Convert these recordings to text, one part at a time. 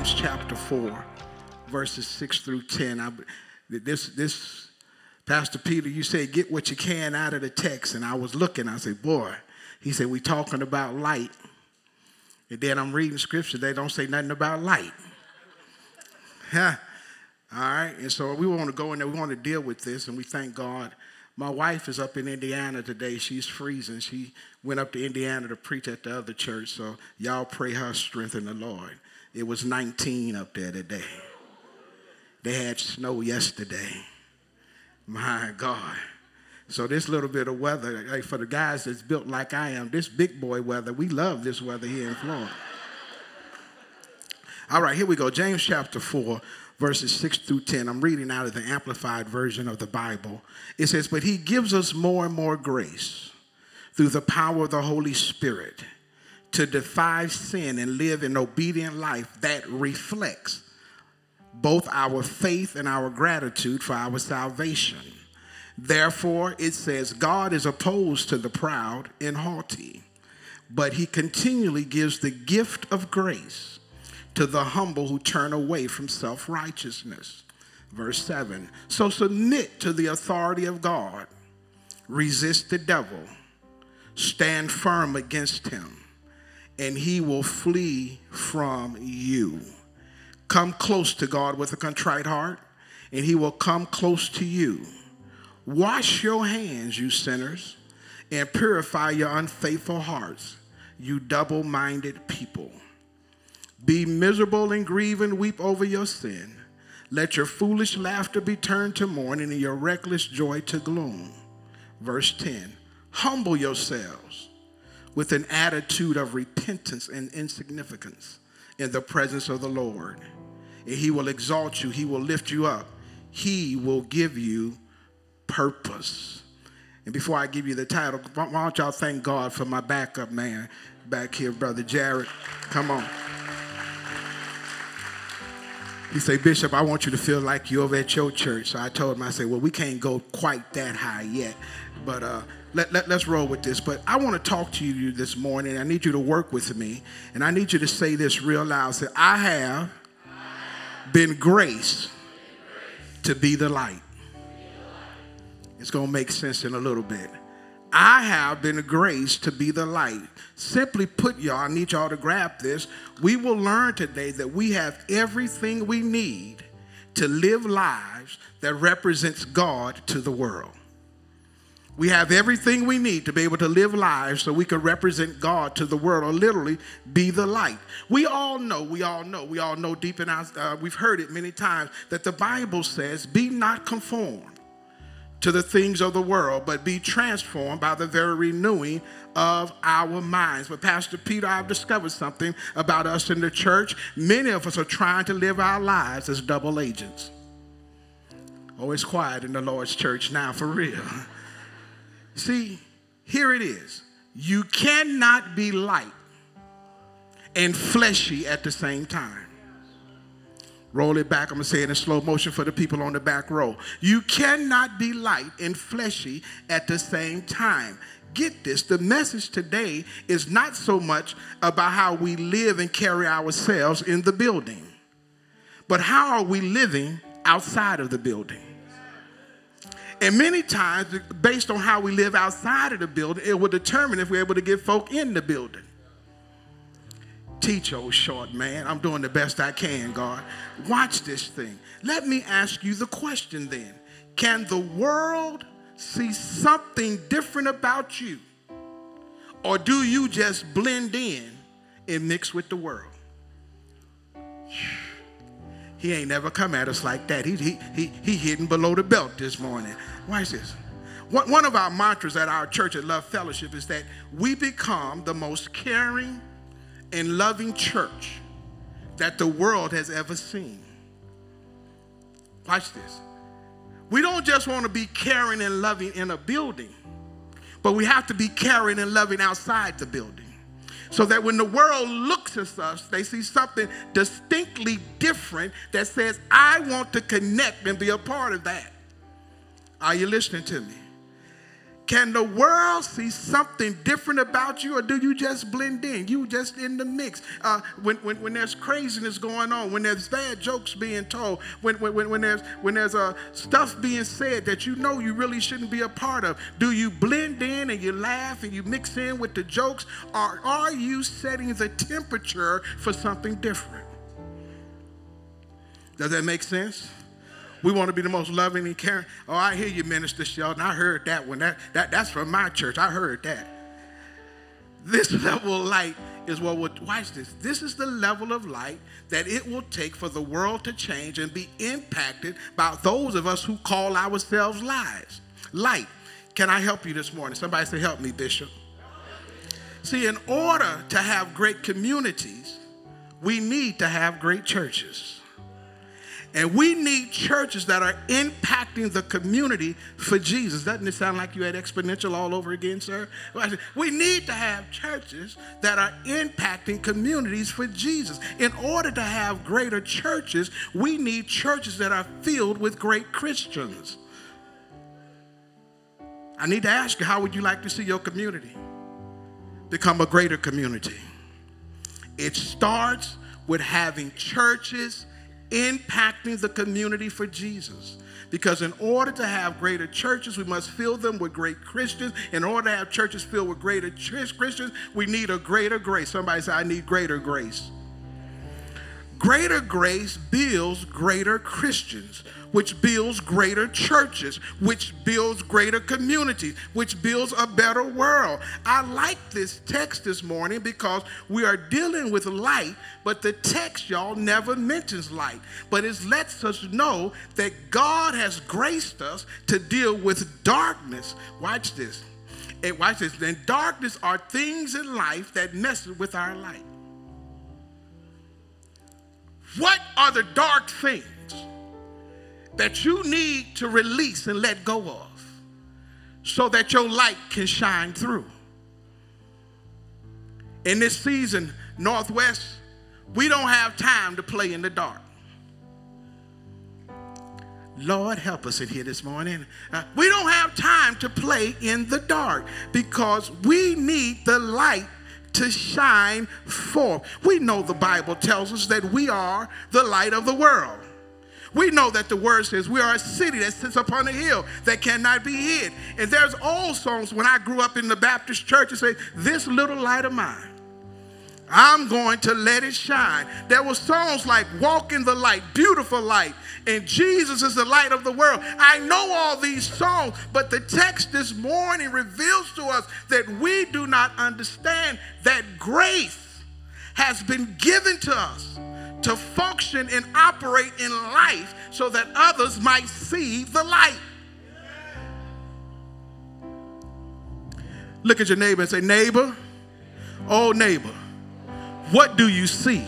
James chapter 4, verses 6 through 10. I, this, this, Pastor Peter, you said get what you can out of the text. And I was looking, I said, boy, he said, we talking about light. And then I'm reading scripture, they don't say nothing about light. Huh? All right, and so we want to go in there, we want to deal with this, and we thank God. My wife is up in Indiana today. She's freezing. She went up to Indiana to preach at the other church, so y'all pray her strength in the Lord. It was 19 up there today. They had snow yesterday. My God. So this little bit of weather, like for the guys that's built like I am, this big boy weather, we love this weather here in Florida. All right, here we go. James chapter 4, verses 6 through 10. I'm reading out of the Amplified version of the Bible. It says, But he gives us more and more grace through the power of the Holy Spirit to defy sin and live an obedient life that reflects both our faith and our gratitude for our salvation. Therefore, it says, God is opposed to the proud and haughty, but he continually gives the gift of grace to the humble who turn away from self righteousness. Verse 7 So submit to the authority of God, resist the devil, stand firm against him, and he will flee from you. Come close to God with a contrite heart, and he will come close to you. Wash your hands, you sinners, and purify your unfaithful hearts, you double minded people. Be miserable and grieve and weep over your sin. Let your foolish laughter be turned to mourning and your reckless joy to gloom. Verse 10 Humble yourselves with an attitude of repentance and insignificance in the presence of the Lord. And he will exalt you, he will lift you up, he will give you purpose. And before I give you the title, why don't y'all thank God for my backup man back here, Brother Jared? Come on. He said, Bishop, I want you to feel like you're over at your church. So I told him, I said, well, we can't go quite that high yet, but uh, let, let, let's roll with this. But I want to talk to you this morning. I need you to work with me, and I need you to say this real loud. Say, I have been graced to be the light. It's going to make sense in a little bit. I have been graced to be the light. Simply put, y'all, I need y'all to grab this. We will learn today that we have everything we need to live lives that represents God to the world. We have everything we need to be able to live lives so we can represent God to the world or literally be the light. We all know, we all know, we all know deep in our, uh, we've heard it many times that the Bible says, be not conformed to the things of the world, but be transformed by the very renewing of our minds. But, Pastor Peter, I've discovered something about us in the church. Many of us are trying to live our lives as double agents. Oh, it's quiet in the Lord's church now, for real. See, here it is. You cannot be light and fleshy at the same time. Roll it back. I'm going to say it in slow motion for the people on the back row. You cannot be light and fleshy at the same time. Get this the message today is not so much about how we live and carry ourselves in the building, but how are we living outside of the building? And many times, based on how we live outside of the building, it will determine if we're able to get folk in the building. Teach, old short man. I'm doing the best I can, God. Watch this thing. Let me ask you the question then Can the world see something different about you? Or do you just blend in and mix with the world? He ain't never come at us like that. He, he, he, he hidden below the belt this morning. Why is this. One, One of our mantras at our church at Love Fellowship is that we become the most caring, and loving church that the world has ever seen. Watch this. We don't just want to be caring and loving in a building, but we have to be caring and loving outside the building. So that when the world looks at us, they see something distinctly different that says, I want to connect and be a part of that. Are you listening to me? Can the world see something different about you, or do you just blend in? You just in the mix. Uh, when, when, when there's craziness going on, when there's bad jokes being told, when, when, when there's, when there's uh, stuff being said that you know you really shouldn't be a part of, do you blend in and you laugh and you mix in with the jokes, or are you setting the temperature for something different? Does that make sense? We want to be the most loving and caring. Oh, I hear you, Minister Sheldon. I heard that one. That, that, that's from my church. I heard that. This level of light is what will, watch this. This is the level of light that it will take for the world to change and be impacted by those of us who call ourselves lives. Light. Can I help you this morning? Somebody say, Help me, Bishop. See, in order to have great communities, we need to have great churches. And we need churches that are impacting the community for Jesus. Doesn't it sound like you had exponential all over again, sir? We need to have churches that are impacting communities for Jesus. In order to have greater churches, we need churches that are filled with great Christians. I need to ask you, how would you like to see your community become a greater community? It starts with having churches impacting the community for Jesus. Because in order to have greater churches, we must fill them with great Christians. In order to have churches filled with greater Christians, we need a greater grace. Somebody say, I need greater grace. Greater grace builds greater Christians which builds greater churches, which builds greater communities, which builds a better world. I like this text this morning because we are dealing with light, but the text, y'all, never mentions light. But it lets us know that God has graced us to deal with darkness. Watch this. And watch this. Then darkness are things in life that mess with our light. What are the dark things? that you need to release and let go of so that your light can shine through. In this season, Northwest, we don't have time to play in the dark. Lord, help us in here this morning. Uh, we don't have time to play in the dark because we need the light to shine forth. We know the Bible tells us that we are the light of the world. We know that the word says we are a city that sits upon a hill that cannot be hid. And there's old songs when I grew up in the Baptist church that say, This little light of mine, I'm going to let it shine. There were songs like Walk in the Light, Beautiful Light, and Jesus is the light of the world. I know all these songs, but the text this morning reveals to us that we do not understand that grace has been given to us to function and operate in life so that others might see the light. Look at your neighbor and say, Neighbor, oh neighbor, what do you see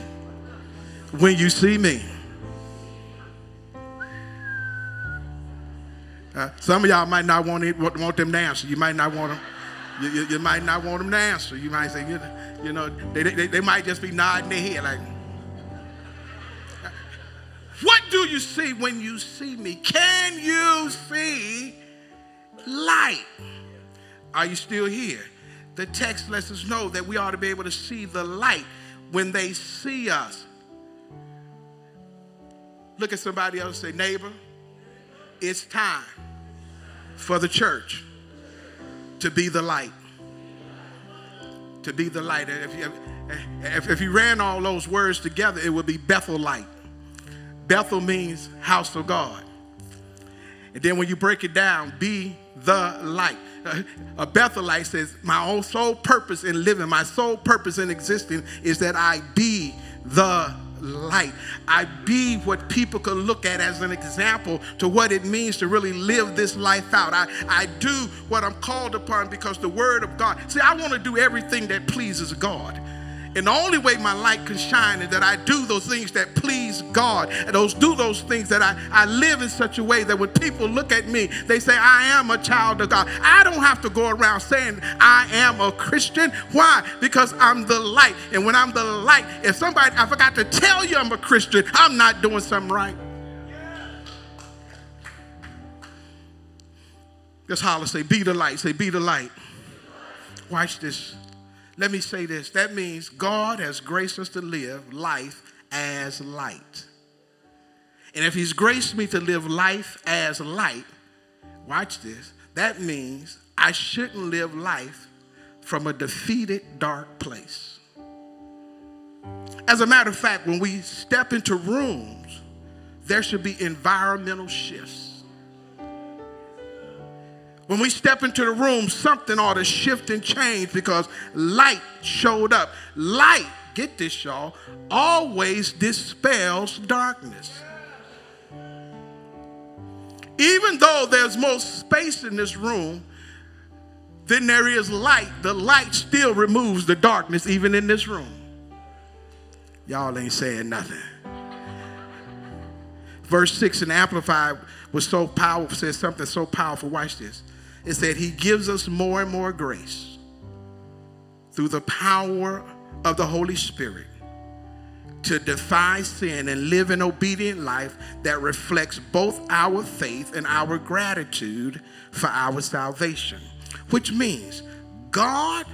when you see me? Uh, some of y'all might not want, it, want them to answer. You might not want them. You, you, you, might not want them to answer. You might say, you you know they, they, they might just be nodding their head like, what do you see when you see me? Can you see light? Are you still here? The text lets us know that we ought to be able to see the light when they see us. Look at somebody else say, neighbor, it's time for the church to be the light. To be the light. If you, if, if you ran all those words together, it would be Bethel light. Bethel means house of God. And then when you break it down, be the light. A Bethelite says, My own sole purpose in living, my sole purpose in existing is that I be the light. I be what people can look at as an example to what it means to really live this life out. I, I do what I'm called upon because the word of God. See, I want to do everything that pleases God. And the only way my light can shine is that I do those things that please God. And those do those things that I, I live in such a way that when people look at me, they say, I am a child of God. I don't have to go around saying I am a Christian. Why? Because I'm the light. And when I'm the light, if somebody I forgot to tell you I'm a Christian, I'm not doing something right. Just holler, say, be the light. Say, be the light. Watch this. Let me say this. That means God has graced us to live life as light. And if He's graced me to live life as light, watch this. That means I shouldn't live life from a defeated, dark place. As a matter of fact, when we step into rooms, there should be environmental shifts. When we step into the room, something ought to shift and change because light showed up. Light, get this, y'all, always dispels darkness. Even though there's more space in this room than there is light, the light still removes the darkness, even in this room. Y'all ain't saying nothing. Verse 6 in Amplified was so powerful, says something so powerful. Watch this. It that He gives us more and more grace through the power of the Holy Spirit to defy sin and live an obedient life that reflects both our faith and our gratitude for our salvation. Which means God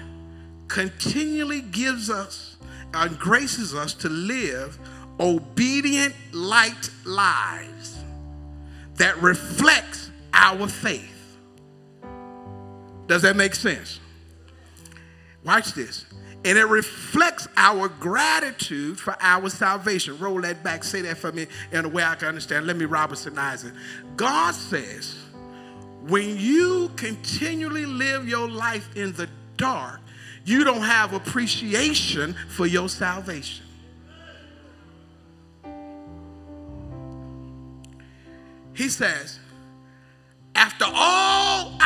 continually gives us and graces us to live obedient, light lives that reflects our faith. Does that make sense? Watch this. And it reflects our gratitude for our salvation. Roll that back, say that for me in a way I can understand. Let me Robinsonize it. God says, when you continually live your life in the dark, you don't have appreciation for your salvation. He says, after all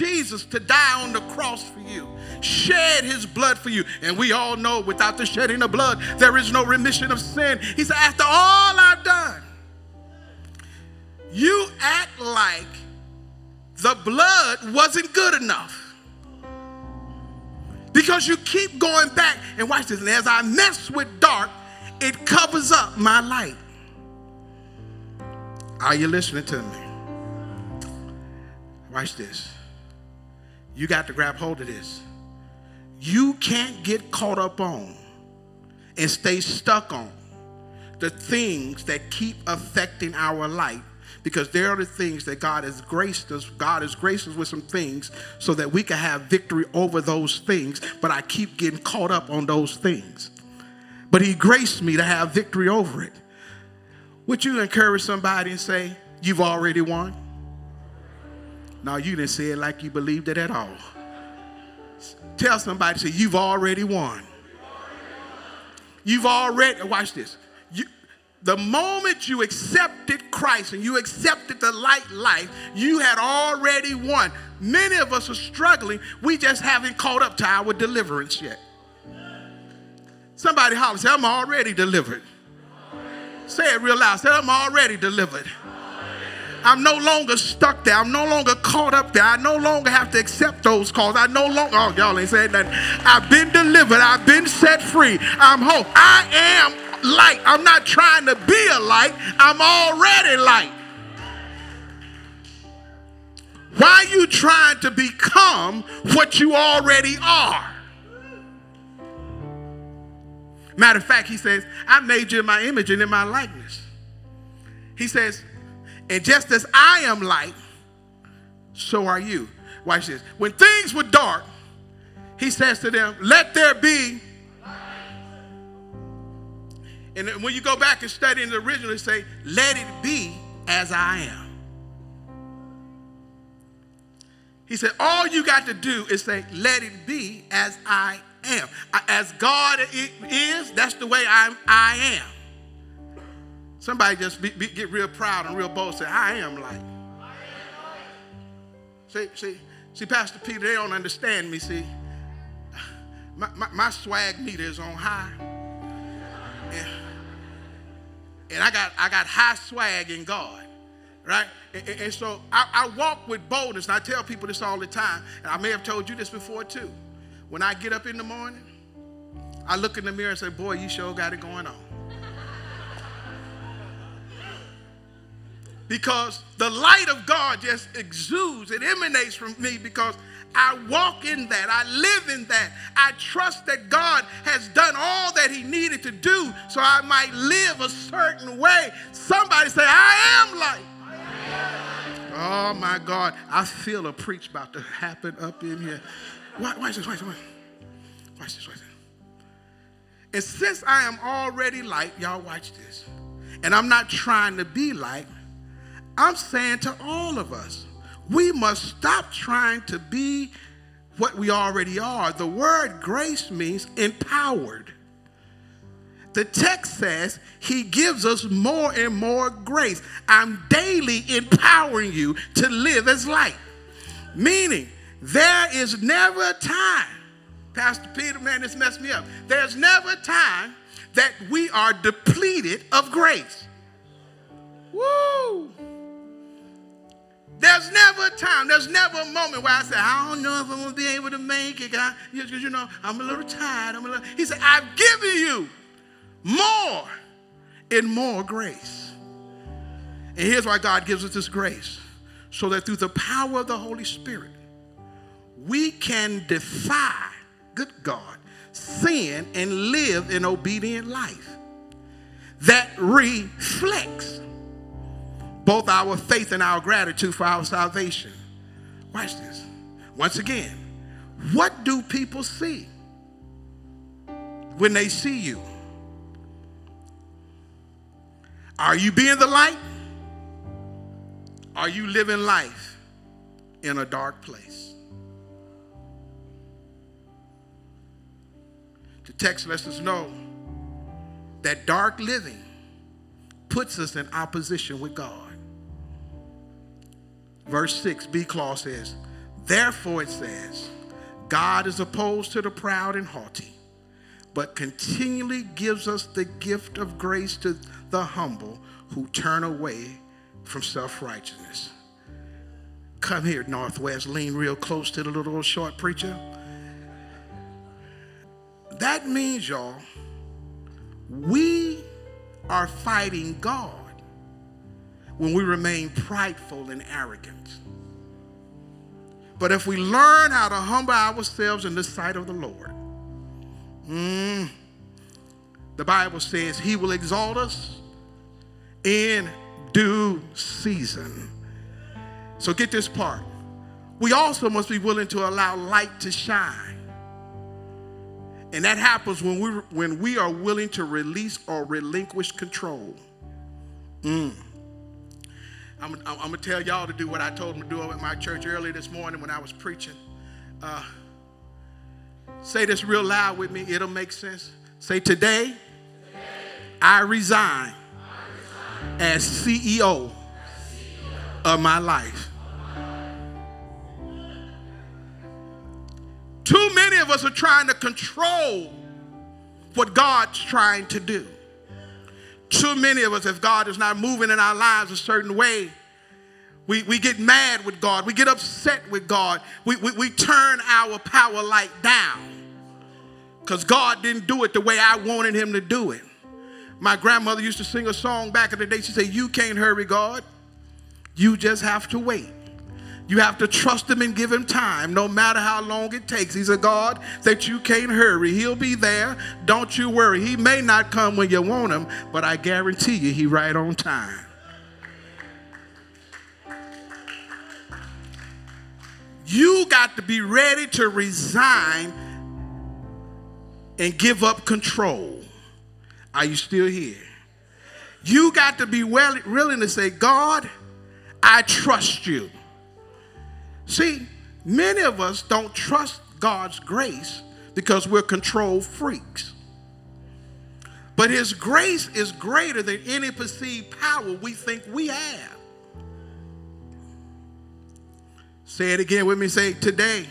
Jesus to die on the cross for you, shed his blood for you. And we all know without the shedding of blood, there is no remission of sin. He said, after all I've done, you act like the blood wasn't good enough. Because you keep going back and watch this. And as I mess with dark, it covers up my light. Are you listening to me? Watch this. You got to grab hold of this. You can't get caught up on and stay stuck on the things that keep affecting our life because there are the things that God has graced us. God has graced us with some things so that we can have victory over those things. But I keep getting caught up on those things. But He graced me to have victory over it. Would you encourage somebody and say, You've already won? No, you didn't say it like you believed it at all. Tell somebody, say, You've already won. You've already, watch this. You, the moment you accepted Christ and you accepted the light life, you had already won. Many of us are struggling. We just haven't caught up to our deliverance yet. Somebody holler, say, I'm already delivered. Say it real loud. Say, I'm already delivered. I'm no longer stuck there. I'm no longer caught up there. I no longer have to accept those calls. I no longer, oh, y'all ain't saying nothing. I've been delivered. I've been set free. I'm home. I am light. I'm not trying to be a light, I'm already light. Why are you trying to become what you already are? Matter of fact, he says, I made you in my image and in my likeness. He says, and just as I am light, so are you. Watch this. When things were dark, he says to them, Let there be and when you go back and study in the original, it say, let it be as I am. He said, all you got to do is say, let it be as I am. As God is, that's the way I'm, I am. Somebody just be, be, get real proud and real bold, say, I am like. See, see, see, Pastor Peter, they don't understand me, see. My, my, my swag meter is on high. Yeah and I got I got high swag in God, right? And, and, and so I, I, walk with boldness, and I tell people this all the time. And I may have told you this before too. When I get up in the morning, I look in the mirror and say, "Boy, you sure got it going on." Because the light of God just exudes, it emanates from me because I walk in that. I live in that. I trust that God has done all that He needed to do so I might live a certain way. Somebody say, I am light. Oh my God, I feel a preach about to happen up in here. Watch, this, watch this, watch this, watch this. And since I am already light, y'all watch this, and I'm not trying to be light, I'm saying to all of us, we must stop trying to be what we already are. The word grace means empowered. The text says he gives us more and more grace. I'm daily empowering you to live as light. Meaning, there is never a time, Pastor Peter, man, this messed me up. There's never a time that we are depleted of grace. Woo! There's never a time, there's never a moment where I say, I don't know if I'm going to be able to make it. God, because you know, I'm a little tired. I'm a little. He said, I've given you more and more grace. And here's why God gives us this grace so that through the power of the Holy Spirit, we can defy, good God, sin and live an obedient life that reflects both our faith and our gratitude for our salvation. Watch this. Once again, what do people see when they see you? Are you being the light? Are you living life in a dark place? The text lets us know that dark living puts us in opposition with God. Verse 6, B clause says, Therefore it says, God is opposed to the proud and haughty, but continually gives us the gift of grace to the humble who turn away from self righteousness. Come here, Northwest, lean real close to the little short preacher. That means, y'all, we are fighting God when we remain prideful and arrogant. But if we learn how to humble ourselves in the sight of the Lord, mm, the Bible says he will exalt us in due season. So get this part. We also must be willing to allow light to shine. And that happens when we, when we are willing to release or relinquish control. Mm. I'm, I'm, I'm going to tell y'all to do what I told them to do at my church earlier this morning when I was preaching. Uh, say this real loud with me, it'll make sense. Say, today, today I, resign I resign as CEO, CEO of my life. Too many of us are trying to control what God's trying to do. Too many of us, if God is not moving in our lives a certain way, we, we get mad with God. We get upset with God. We, we, we turn our power light down because God didn't do it the way I wanted Him to do it. My grandmother used to sing a song back in the day. She said, You can't hurry God, you just have to wait. You have to trust him and give him time, no matter how long it takes. He's a God that you can't hurry. He'll be there. Don't you worry. He may not come when you want him, but I guarantee you he right on time. You got to be ready to resign and give up control. Are you still here? You got to be willing to say, God, I trust you. See, many of us don't trust God's grace because we're control freaks. But His grace is greater than any perceived power we think we have. Say it again with me. Say, today,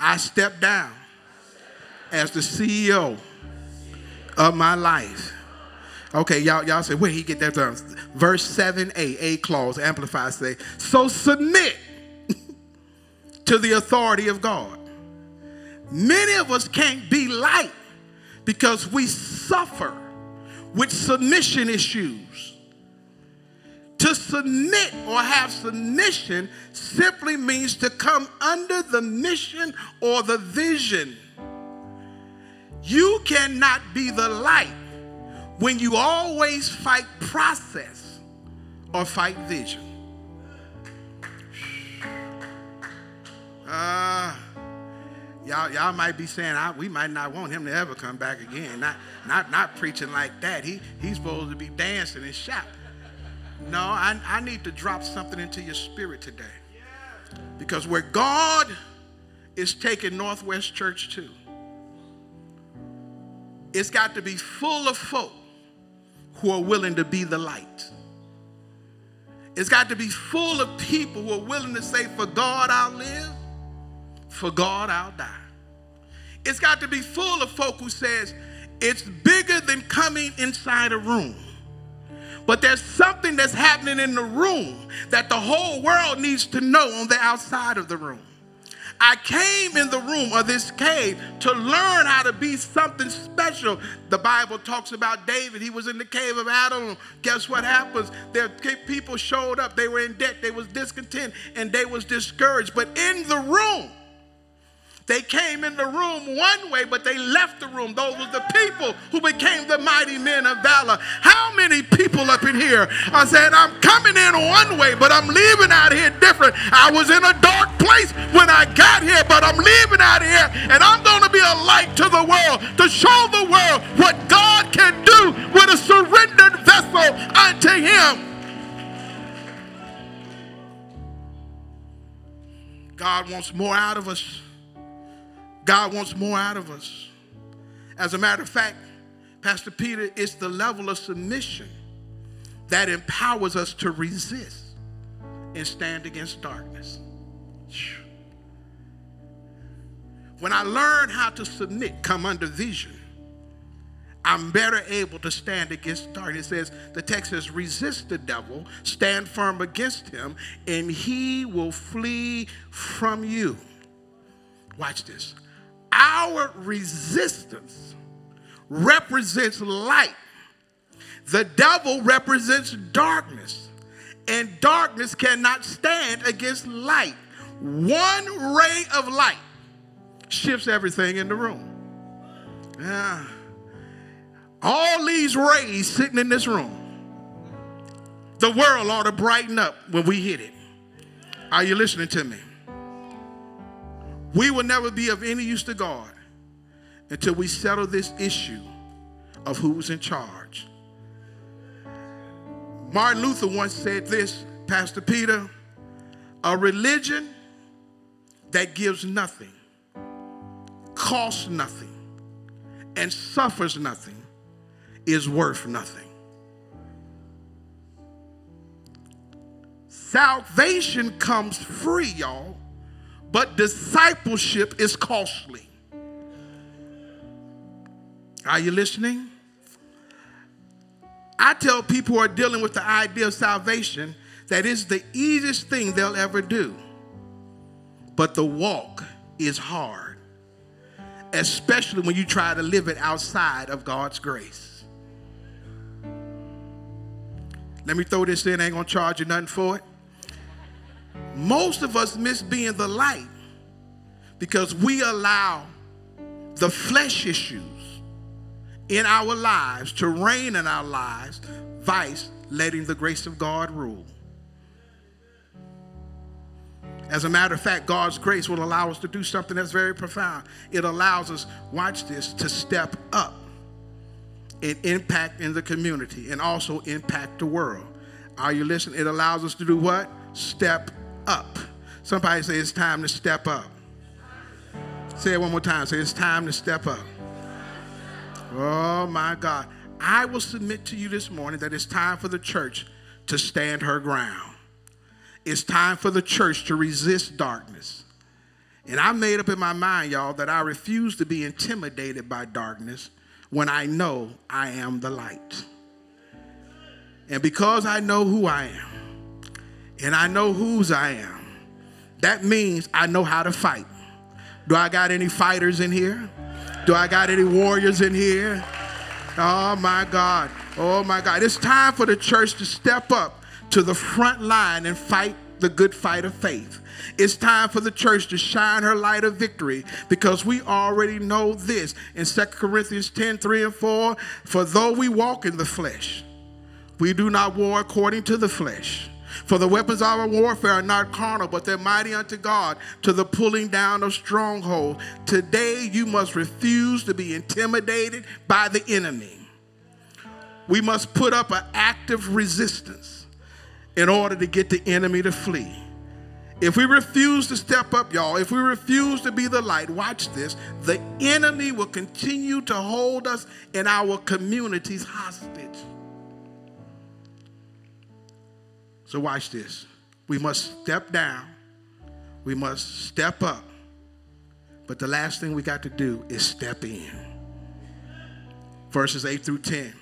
I step down as the CEO of my life. Okay, y'all, y'all say, where he get that from? Verse 7a, A clause, amplified say, so submit to the authority of God. Many of us can't be light because we suffer with submission issues. To submit or have submission simply means to come under the mission or the vision. You cannot be the light when you always fight process or fight vision. Uh, y'all, y'all might be saying we might not want him to ever come back again. Not, not, not preaching like that. He, he's supposed to be dancing and shouting. No, I, I need to drop something into your spirit today. Because where God is taking Northwest Church to, it's got to be full of folk who are willing to be the light. It's got to be full of people who are willing to say, For God I'll live, for God I'll die. It's got to be full of folk who says, It's bigger than coming inside a room. But there's something that's happening in the room that the whole world needs to know on the outside of the room. I came in the room of this cave to learn how to be something special. The Bible talks about David. He was in the cave of Adullam. Guess what happens? Their people showed up. They were in debt. They was discontent and they was discouraged. But in the room, they came in the room one way, but they left the room. Those were the people who became the mighty men of valor. How many people up in here are saying, I'm coming in one way, but I'm leaving out here different? I was in a dark place when I got here, but I'm leaving out here, and I'm going to be a light to the world to show the world what God can do with a surrendered vessel unto Him. God wants more out of us. God wants more out of us. As a matter of fact, Pastor Peter, it's the level of submission that empowers us to resist and stand against darkness. When I learn how to submit, come under vision, I'm better able to stand against darkness. It says, the text says, resist the devil, stand firm against him, and he will flee from you. Watch this. Our resistance represents light. The devil represents darkness, and darkness cannot stand against light. One ray of light shifts everything in the room. Yeah. All these rays sitting in this room, the world ought to brighten up when we hit it. Are you listening to me? We will never be of any use to God until we settle this issue of who's in charge. Martin Luther once said this, Pastor Peter, a religion that gives nothing, costs nothing, and suffers nothing is worth nothing. Salvation comes free, y'all, but discipleship is costly. Are you listening? I tell people who are dealing with the idea of salvation that it's the easiest thing they'll ever do. But the walk is hard, especially when you try to live it outside of God's grace. Let me throw this in, I ain't gonna charge you nothing for it. Most of us miss being the light because we allow the flesh issues in our lives to reign in our lives, vice letting the grace of God rule. As a matter of fact, God's grace will allow us to do something that's very profound. It allows us, watch this, to step up and impact in the community and also impact the world. Are you listening? It allows us to do what? Step up. Somebody say it's time to step up. Say it one more time. Say it's time to step up. Oh my God. I will submit to you this morning that it's time for the church to stand her ground. It's time for the church to resist darkness. And I made up in my mind, y'all, that I refuse to be intimidated by darkness when I know I am the light. And because I know who I am, and I know whose I am, that means I know how to fight. Do I got any fighters in here? Do I got any warriors in here? Oh my God. Oh my God. It's time for the church to step up to the front line and fight the good fight of faith. It's time for the church to shine her light of victory because we already know this in 2 Corinthians 10 3 and 4. For though we walk in the flesh, we do not war according to the flesh. For the weapons of our warfare are not carnal, but they're mighty unto God to the pulling down of strongholds. Today, you must refuse to be intimidated by the enemy. We must put up an active resistance in order to get the enemy to flee. If we refuse to step up, y'all, if we refuse to be the light, watch this, the enemy will continue to hold us in our communities hostage. So, watch this. We must step down, we must step up. But the last thing we got to do is step in. Verses 8 through 10.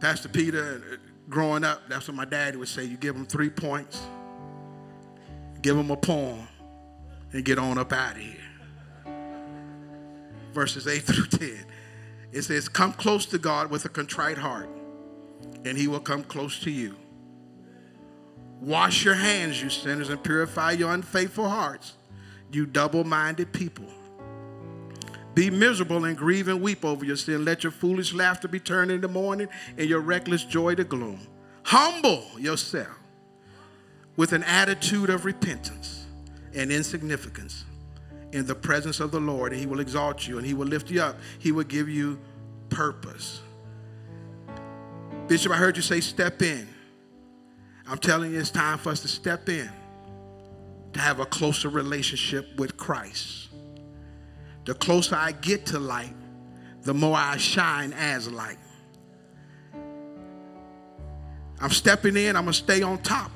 Pastor Peter, uh, growing up, that's what my daddy would say. You give him three points give them a poem, and get on up out of here. Verses 8 through 10. It says, Come close to God with a contrite heart, and he will come close to you. Wash your hands, you sinners, and purify your unfaithful hearts, you double minded people. Be miserable and grieve and weep over your sin. Let your foolish laughter be turned into mourning and your reckless joy to gloom. Humble yourself with an attitude of repentance and insignificance in the presence of the Lord, and He will exalt you and He will lift you up. He will give you purpose. Bishop, I heard you say step in. I'm telling you, it's time for us to step in to have a closer relationship with Christ. The closer I get to light, the more I shine as light. I'm stepping in, I'm going to stay on top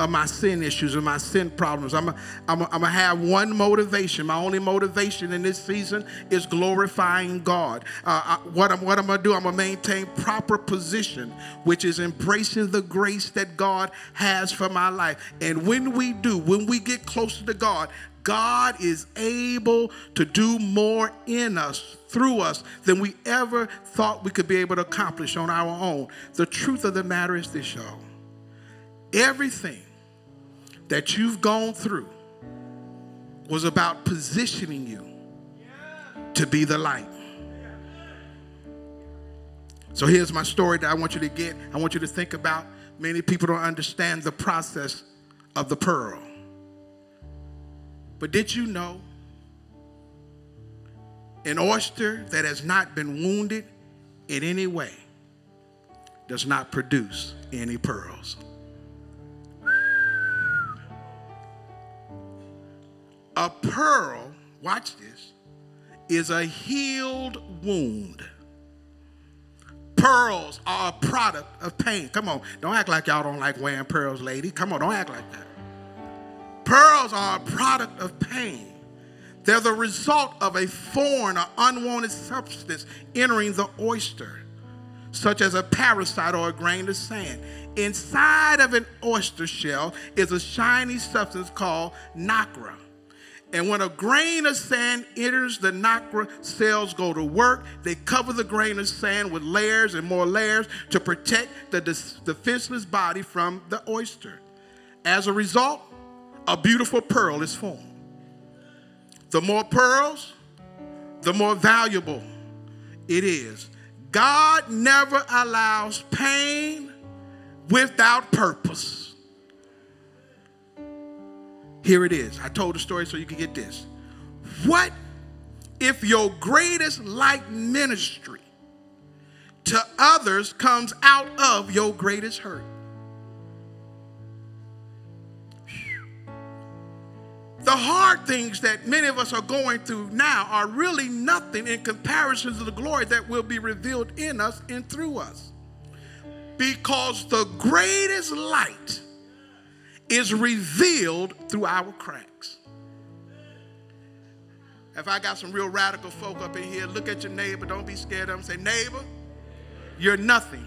of my sin issues and my sin problems. I'm going to have one motivation. My only motivation in this season is glorifying God. Uh, I, what I'm, what I'm going to do, I'm going to maintain proper position, which is embracing the grace that God has for my life. And when we do, when we get closer to God, God is able to do more in us, through us, than we ever thought we could be able to accomplish on our own. The truth of the matter is this, y'all. Everything that you've gone through was about positioning you to be the light. So here's my story that I want you to get. I want you to think about. Many people don't understand the process of the pearl. But did you know an oyster that has not been wounded in any way does not produce any pearls? A pearl, watch this, is a healed wound. Pearls are a product of pain. Come on, don't act like y'all don't like wearing pearls, lady. Come on, don't act like that. Pearls are a product of pain. They're the result of a foreign or unwanted substance entering the oyster, such as a parasite or a grain of sand. Inside of an oyster shell is a shiny substance called nacre. And when a grain of sand enters the nacre, cells go to work. They cover the grain of sand with layers and more layers to protect the defenseless body from the oyster. As a result, a beautiful pearl is formed. The more pearls, the more valuable it is. God never allows pain without purpose. Here it is. I told the story so you can get this. What if your greatest light ministry to others comes out of your greatest hurt? The hard things that many of us are going through now are really nothing in comparison to the glory that will be revealed in us and through us. Because the greatest light is revealed through our cracks. If I got some real radical folk up in here, look at your neighbor. Don't be scared of them. Say, neighbor, you're nothing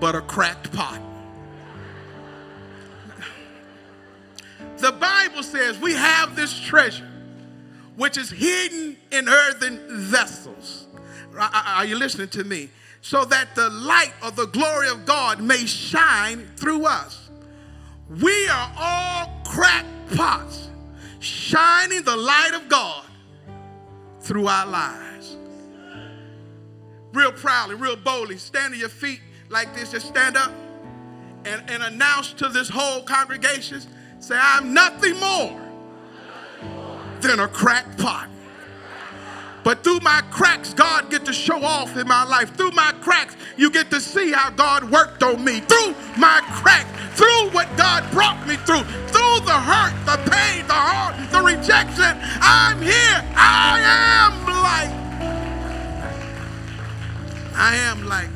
but a cracked pot. The Bible says we have this treasure, which is hidden in earthen vessels. Are you listening to me? so that the light of the glory of God may shine through us. We are all cracked pots, shining the light of God through our lives. Real proudly, real boldly, stand to your feet like this, just stand up and, and announce to this whole congregation say, I'm nothing more than a cracked pot. But through my cracks, God get to show off in my life. Through my cracks, you get to see how God worked on me. Through my crack, through what God brought me through, through the hurt, the pain, the heart, the rejection, I'm here. I am light. I am light.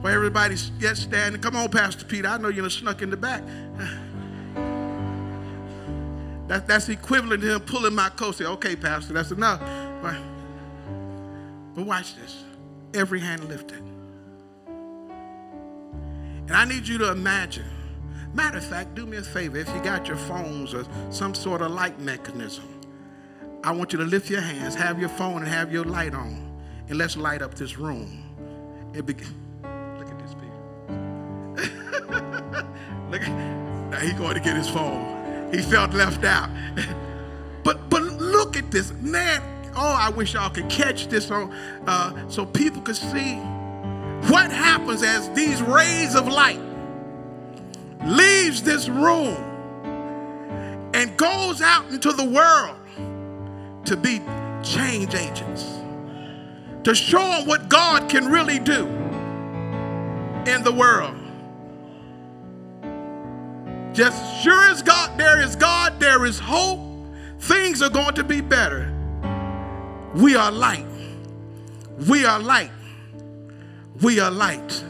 Where everybody's yet standing. Come on, Pastor Peter. I know you're snuck in the back. That, that's equivalent to him pulling my coat. Say, okay, Pastor, that's enough. But, but watch this. Every hand lifted. And I need you to imagine. Matter of fact, do me a favor. If you got your phones or some sort of light mechanism, I want you to lift your hands, have your phone, and have your light on. And let's light up this room. It be- Look at this, Peter. Look at, now he's going to get his phone. He felt left out. but but look at this, man. Oh, I wish y'all could catch this on uh, so people could see what happens as these rays of light leaves this room and goes out into the world to be change agents, to show them what God can really do in the world. Just sure as God, there is God, there is hope. Things are going to be better. We are light. We are light. We are light.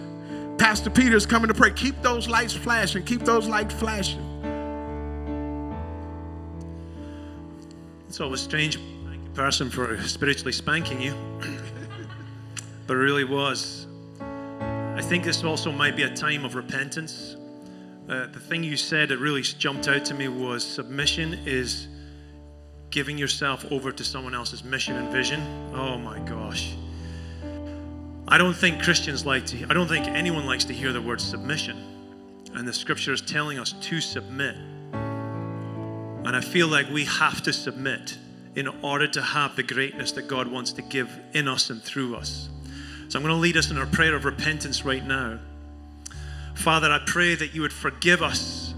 Pastor Peter is coming to pray. Keep those lights flashing. Keep those lights flashing. It's always strange, person, for spiritually spanking you, but it really was. I think this also might be a time of repentance uh, the thing you said that really jumped out to me was submission is giving yourself over to someone else's mission and vision. Oh my gosh. I don't think Christians like to, I don't think anyone likes to hear the word submission. And the scripture is telling us to submit. And I feel like we have to submit in order to have the greatness that God wants to give in us and through us. So I'm going to lead us in our prayer of repentance right now. Father, I pray that you would forgive us.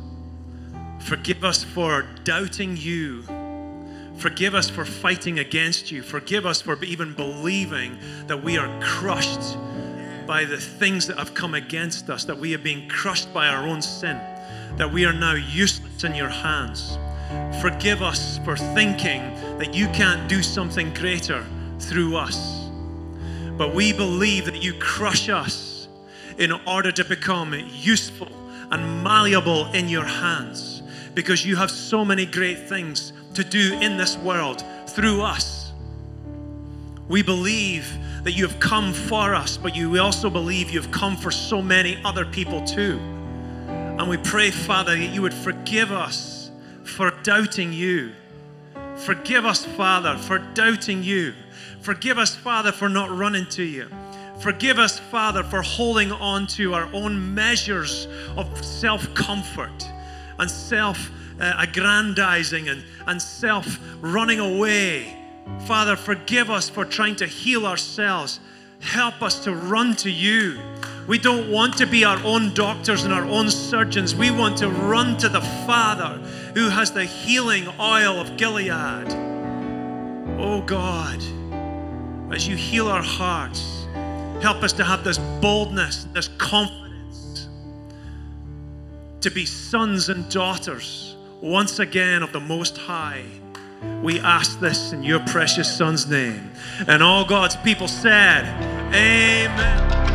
Forgive us for doubting you. Forgive us for fighting against you. Forgive us for even believing that we are crushed by the things that have come against us, that we are being crushed by our own sin, that we are now useless in your hands. Forgive us for thinking that you can't do something greater through us. But we believe that you crush us in order to become useful and malleable in your hands because you have so many great things to do in this world through us. We believe that you have come for us, but you, we also believe you've come for so many other people too. And we pray, Father, that you would forgive us for doubting you. Forgive us, Father, for doubting you. Forgive us, Father, for not running to you. Forgive us, Father, for holding on to our own measures of self comfort and self aggrandizing and, and self running away. Father, forgive us for trying to heal ourselves. Help us to run to you. We don't want to be our own doctors and our own surgeons. We want to run to the Father who has the healing oil of Gilead. Oh God, as you heal our hearts, Help us to have this boldness, this confidence to be sons and daughters once again of the Most High. We ask this in your precious Son's name. And all God's people said, Amen.